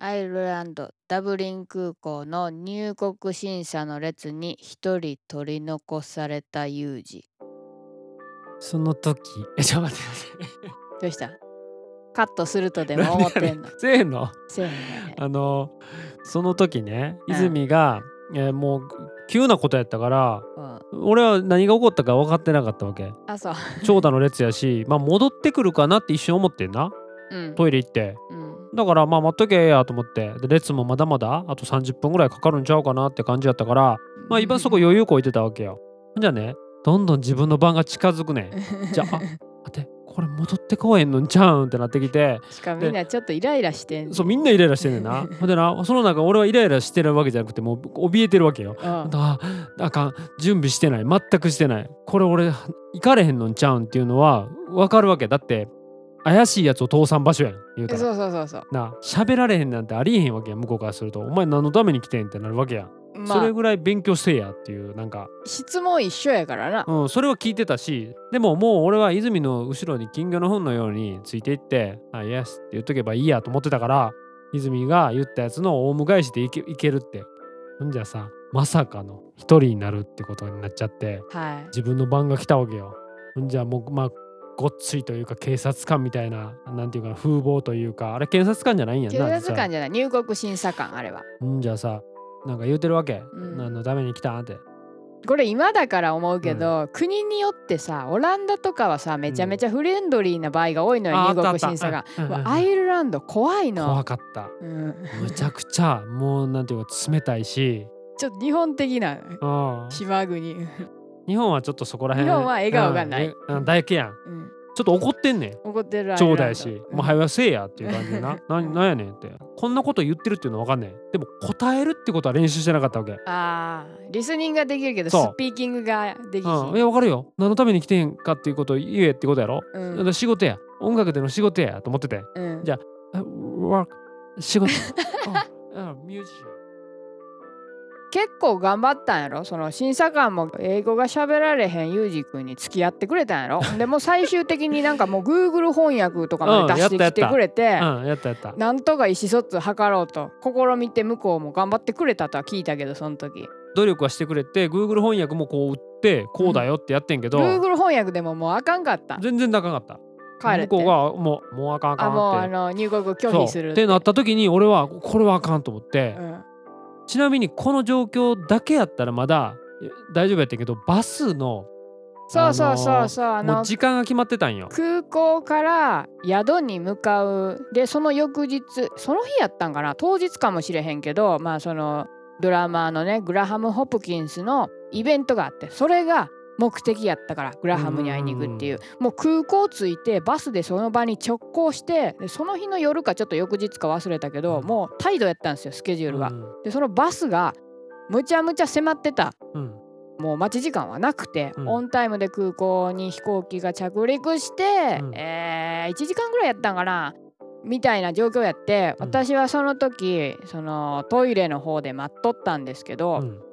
アイルランドダブリン空港の入国審査の列に一人取り残された有事。その時 えちょっと待ってどうした？カットするとでも思ってんの？せーの？せえへんね。あのその時ねうん。泉が、えーもう急なことやったからうん。俺は何が起こったか分かってなかったわけ。あそう。長蛇の列やしまあ戻ってくるかなって一瞬思ってんな。うん。トイレ行って。うんだからまあ待っとけやと思って。で列もまだまだあと30分ぐらいかかるんちゃうかなって感じやったからまあ今そこ余裕こいてたわけよ。じゃあねどんどん自分の番が近づくね。ん じゃああ待ってこれ戻ってこえんのんちゃうんってなってきて。しかもみんなちょっとイライラしてんねそうみんなイライラしてんねんな。ほんでなその中俺はイライラしてるわけじゃなくてもう怯えてるわけよ。うん。ああかん準備してない。全くしてない。これ俺行かれへんのんちゃうんっていうのは分かるわけ。だって怪しいやつを通さん場所やん言うたら。そうそうそうそう。な喋られへんなんてありえへんわけやん向こうからすると。お前何のために来てんってなるわけやん、まあ。それぐらい勉強せえやっていうなんか。質問一緒やからな。うんそれは聞いてたし。でももう俺は泉の後ろに金魚の糞のようについていって「あイエス」って言っとけばいいやと思ってたから泉が言ったやつのオウム返しでいけいけるって。ほんじゃさまさかの一人になるってことになっちゃって。はい。自分の番が来たわけよ。ほんじゃもうまあごっついというか警察官みたいななんていうかな風貌というかあれ警察官じゃないんやん警な察官じゃない。入国審査官あれは。んじゃあさなんか言うてるわけ、うん。何のために来たんって。これ今だから思うけど、国によってさオランダとかはさめちゃめちゃフレンドリーな場合が多いのよ、入国審査が。うんうんうん。アイルランド怖いの。怖かった。うん、むちゃくちゃもうなんていうか冷たいし、ちょっと日本的なうん、島国、日本はちょっとそこら辺。日本は笑顔がない。うん。えうん。だけやんうん、ちょっと怒ってんねん。怒ってるちょうだいし、もう早わせえやっていう感じでな。ななんやねんって。こんなこと言ってるっていうのは分かんない。でも答えるってことは練習してなかったわけ。あー。リスニングができるけどスピーキングができひうん、いん、や分かるよ。何のために来てんかっていうことを言えってことやろ、うん。仕事や。音楽での仕事やと思ってて。うん。じゃあワーク仕事。あ あミュージシャン結構頑張ったんやろ？その審査官も英語が喋られへんユージ君に付き合ってくれたんやろ？でもう最終的になんかもう Google 翻訳とかまで出してきてくれて、うんやったやったなんとか意思疎通図ろうと試みて向こうも頑張ってくれたとは聞いたけどその時。努力はしてくれて Google 翻訳もこう打ってこうだよってやってんけど、Google 翻訳でももうあかんかった。全然高かった。帰向こうがもうもうあかんあかんって。あもうあの入国拒否するってなった時に俺はこれはあかんと思って、うんちなみにこの状況だけやったらまだえ大丈夫やったけどバスのそうそうそうそうあものう時間が決まってたんよ。空港から宿に向かうでその翌日その日やったんかな？当日かもしれへんけどまあそのドラマーのねグラハム・ホプキンスのイベントがあってそれが目的やったからグラハムに会いに行くっていう。もう空港着いてバスでその場に直行してでその日の夜かちょっと翌日か忘れたけど、うん。もう態度やったんですよスケジュールが。うん。でそのバスがむちゃむちゃ迫ってた。うん。もう待ち時間はなくて、うん。オンタイムで空港に飛行機が着陸して、うん。えー1時間ぐらいやったんかなみたいな状況やって、うん。私はその時そのトイレの方で待っとったんですけど、うん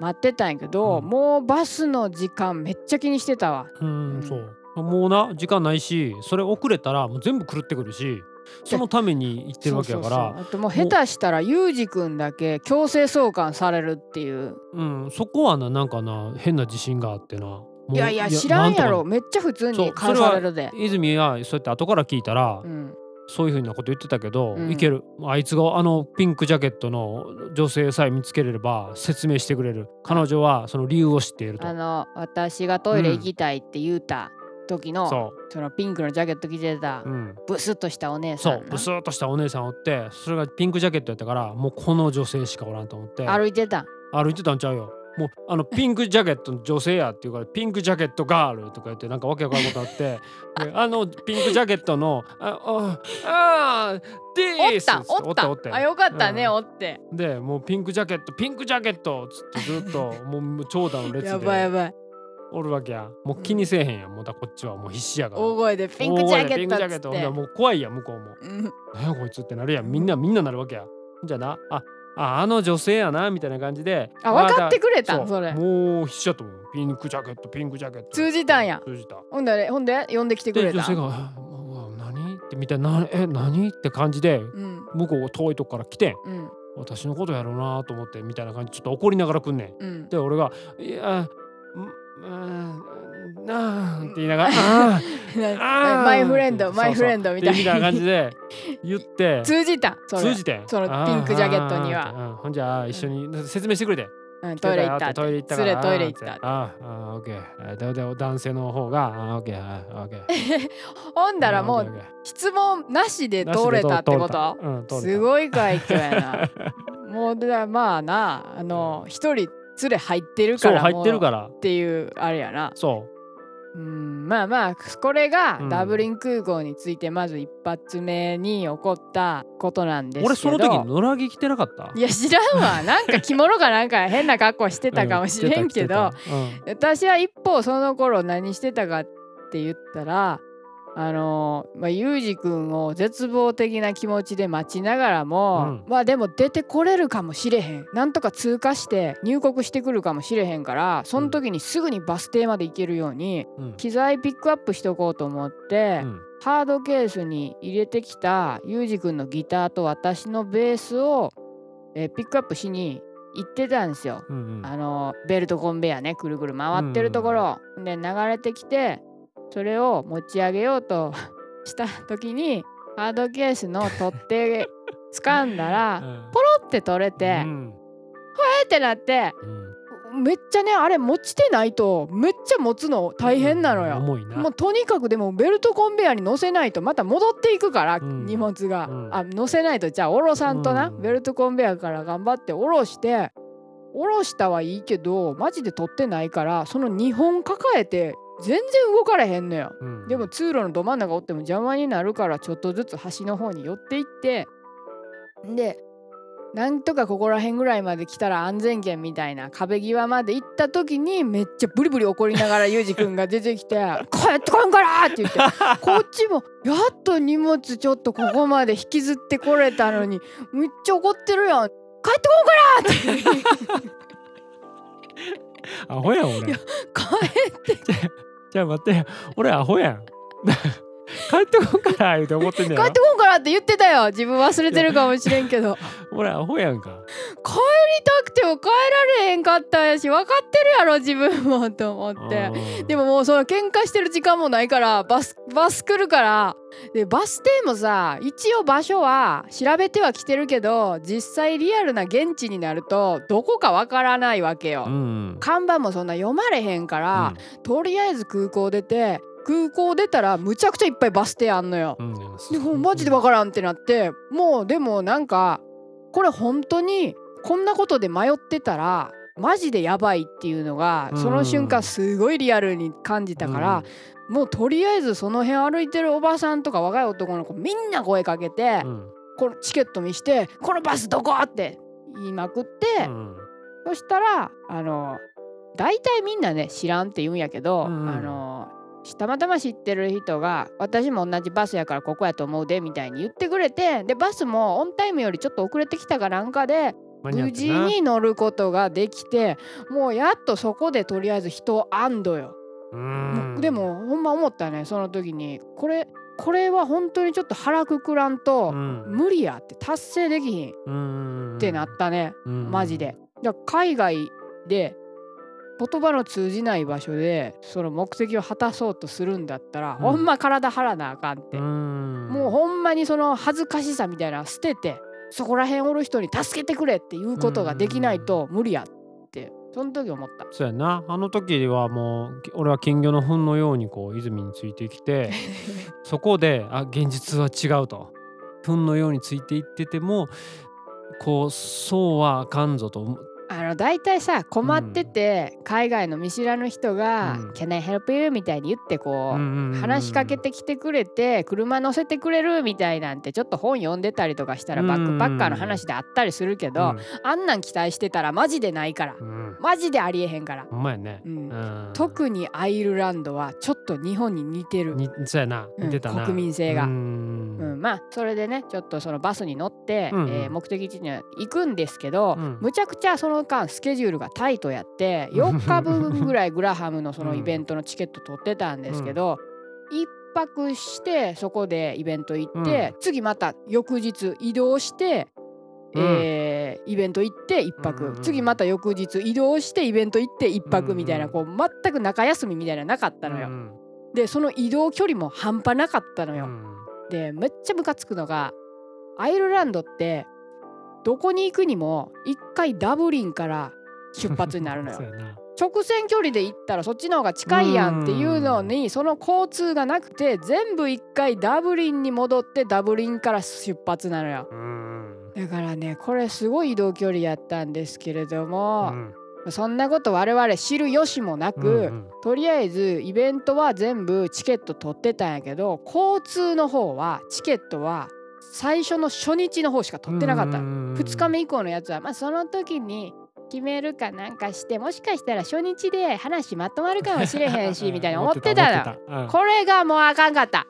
待ってたんやけど、うん。もうバスの時間めっちゃ気にしてたわ。うんうん。そう。もうな時間ないしそれ遅れたらもう全部狂ってくるしそのために行ってるわけやから。そうそうそう。あともう下手したらユージ君だけ強制送還されるっていう。うん、そこはななんかな変な自信があってな。いやいや知らんやろ。めっちゃ普通に返されるで。泉はそうやって後から聞いたら、うんそういうふうなこと言ってたけど、うん。いける。あいつがあのピンクジャケットの女性さえ見つけれれば説明してくれる。彼女はその理由を知っていると。あの私がトイレ行きたいって言うた時の、そそのピンクのジャケット着てたう、うん、ブスッとしたお姉さなそう。んブスッとしたお姉さんおってそれがピンクジャケットやったからもうこの女性しかおらんと思って。歩いてた歩いてたんちゃうよもうあのピンクジャケットの女性やっていうからピンクジャケットガールとか言ってなんかわけわからんことあって。であのピンクジャケットのあああでおったおった。おってあよかったね、うん。おって。でもうピンクジャケットピンクジャケットっつってずっと もう長蛇の列やばいやでばい。おるわけや。もう気にせえへんやん。もうだこっちはもう必死やから。大声でピンクジャケピンクジャットっつって。ケット。ほんでもう怖いやん向こうも。うん。何やこいつってなるやん。みんなみんななるわけや。じゃあな。あああの女性やなみたいな感じで。あ分かってくれたそう。それ。もう必死やと思う。ピンクジャケットピンクジャケット。通じたんや。通じた。ほんでほんで？呼んできてくれたで女性が「えうわ何?」ってみたいな「え何?」って感じでうん。向こう遠いとこから来てんうん。私のことやろうなと思ってみたいな感じちょっと怒りながら来んねん。うん。で俺が「いやうんあ」って言いながら「ああマイフレンドマイフレンドみたいな。な感じで言って。通じた通じてん。そのピンクジャケットには。ほんじゃあ一緒に説明してくれて。うん。トイレ行ったトイレ行ったから。連れトイレ行ったあーあーオッケー。でで男性の方がオッケーオッケー。ほんだらもう質問なしで通れたってこと？すごい快挙やな。もうだまあなあの一人連れ入ってるからそう入ってるら。からっていうあれやな。そうんまあまあこれがうん。ダブリン空港についてまず一発目に起こったことなんですけど。俺その時野良着着てなかった？いや知らんわ。なんか着物かなんか変な格好してたかもしれんけど、うん着てた。着て私は一方その頃何してたかって言ったらあのまあユージ君を絶望的な気持ちで待ちながらも、まあでも出てこれるかもしれへん。なんとか通過して入国してくるかもしれへんからその時にすぐにバス停まで行けるようにうん。うん機材ピックアップしとこうと思って、うん。ハードケースに入れてきたユージ君のギターと私のベースを、えーピックアップしに行ってたんですよ。うんうん。あのベルトコンベヤねくるくる回ってるところ、で流れてきてそれを持ち上げようと した時にハードケースの取っ手掴んだらポロって取れて、うん。えーってなってうん。めっちゃねあれ持ちてないとめっちゃ持つの大変なのよ。重いな。もうとにかくでもベルトコンベヤに乗せないとまた戻っていくから、うん。荷物が、うん。あ乗せないとじゃあ下ろさんとな、うん。ベルトコンベヤから頑張って下ろして下ろしたはいいけどマジで取ってないからその2本抱えて全然動かれへんのよ。うんでも通路のど真ん中おっても邪魔になるからちょっとずつ端の方に寄っていってでなんとかここら辺ぐらいまで来たら安全圏みたいな壁際まで行った時にめっちゃブリブリ怒りながらユージくんが出てきて「帰ってこんから!」って言ってこっちもやっと荷物ちょっとここまで引きずってこれたのにめっちゃ怒ってるやん帰ってこんからってアホやん俺帰って。じゃあ待って。よ俺アホやん 帰ってこんから言うて思ってんだよ帰ってこんからって言ってたよ。自分忘れてるかもしれんけど。俺アホやんか。帰りたくても帰られへんかったんやし分かってるやろ自分もと思って。でもももうその喧嘩してる時間もないからバスバス来るから。でバス停もさ一応場所は調べてはきてるけど実際リアルな現地になるとどこかわからないわけよ。うん。看板もそんな読まれへんから、とりあえず空港出て空港出たらむちゃくちゃいっぱいバス停あんのよ。うんでもうマジでわからんってなって。もうでもなんかこれ本当にこんなことで迷ってたらマジでやばいっていうのがうん。その瞬間すごいリアルに感じたから、もうとりあえずその辺歩いてるおばさんとか若い男の子みんな声かけて、うん。このチケット見して「このバスどこ?」って言いまくって、うん。そしたらあの大体みんなね知らんって言うんやけど、うん。あのたまたま知ってる人が私も同じバスやからここやと思うでみたいに言ってくれてでバスもオンタイムよりちょっと遅れてきたかなんかで無事間に乗ることができてもうやっとそこでとりあえず人を安堵よ。うんでもほんま思ったねその時にこれこれは本当にちょっと腹くくらんとうん無理やって達成できひんうんってなったね。うんマジで。海外で言葉の通じない場所でその目的を果たそうとするんだったら、うん。ほんま体張らなあかんって、うん。もうほんまにその恥ずかしさみたいなの捨ててそこら辺おる人に助けてくれっていうことができないと無理やってその時思った。そうやな。あの時はもう俺は金魚の糞のようにこう泉についてきて そこであ現実は違うと。糞のようについていっててもこうそうはあかんぞとあの大体さ困ってて、海外の見知らぬ人がうん「Can I help you?」みたいに言ってこう、話話しかけてきてくれて車乗せてくれるみたいなんてちょっと本読んでたりとかしたらうんバックパッカーの話であったりするけど、あんなん期待してたらマジでないから。マジでありえへんから、ほんまやね。特にアイルランドはちょっと日本に似てる、にそうやな。うん似てたな。国民性がううんんまあそれでねちょっとそのバスに乗って、うんうん。えー目的地には行くんですけど、うん。むちゃくちゃその間スケジュールがタイトやって4日分ぐらいグラハムのそのイベントのチケット取ってたんですけど、一泊してそこでイベント行って、次また翌日移動して、うん。えーイベント行って1泊、うん。うんうん次また翌日移動してイベント行って1泊みたいな、うんこう全く中休みみたいなのなかったのよ。うん。でその移動距離も半端なかったのよ。うんでめっちゃムカつくのがアイルランドってどこに行くにも一回ダブリンから出発になるのよ。直線距離で行ったらそっちの方が近いやんっていうのにその交通がなくて全部一回ダブリンに戻ってダブリンから出発なのよ。うんだからねこれすごい移動距離やったんですけれどうも、んそんなこと我々知る由もなく、うんとりあえずイベントは全部チケット取ってたんやけど交通の方はチケットは最初の初日の方しか取ってなかったの。うん2日目以降のやつはまあその時に決めるかなんかしてもしかしたら初日で話まとまるかもしれへんし みたいな思ってたの。うん。これがもうあかんかった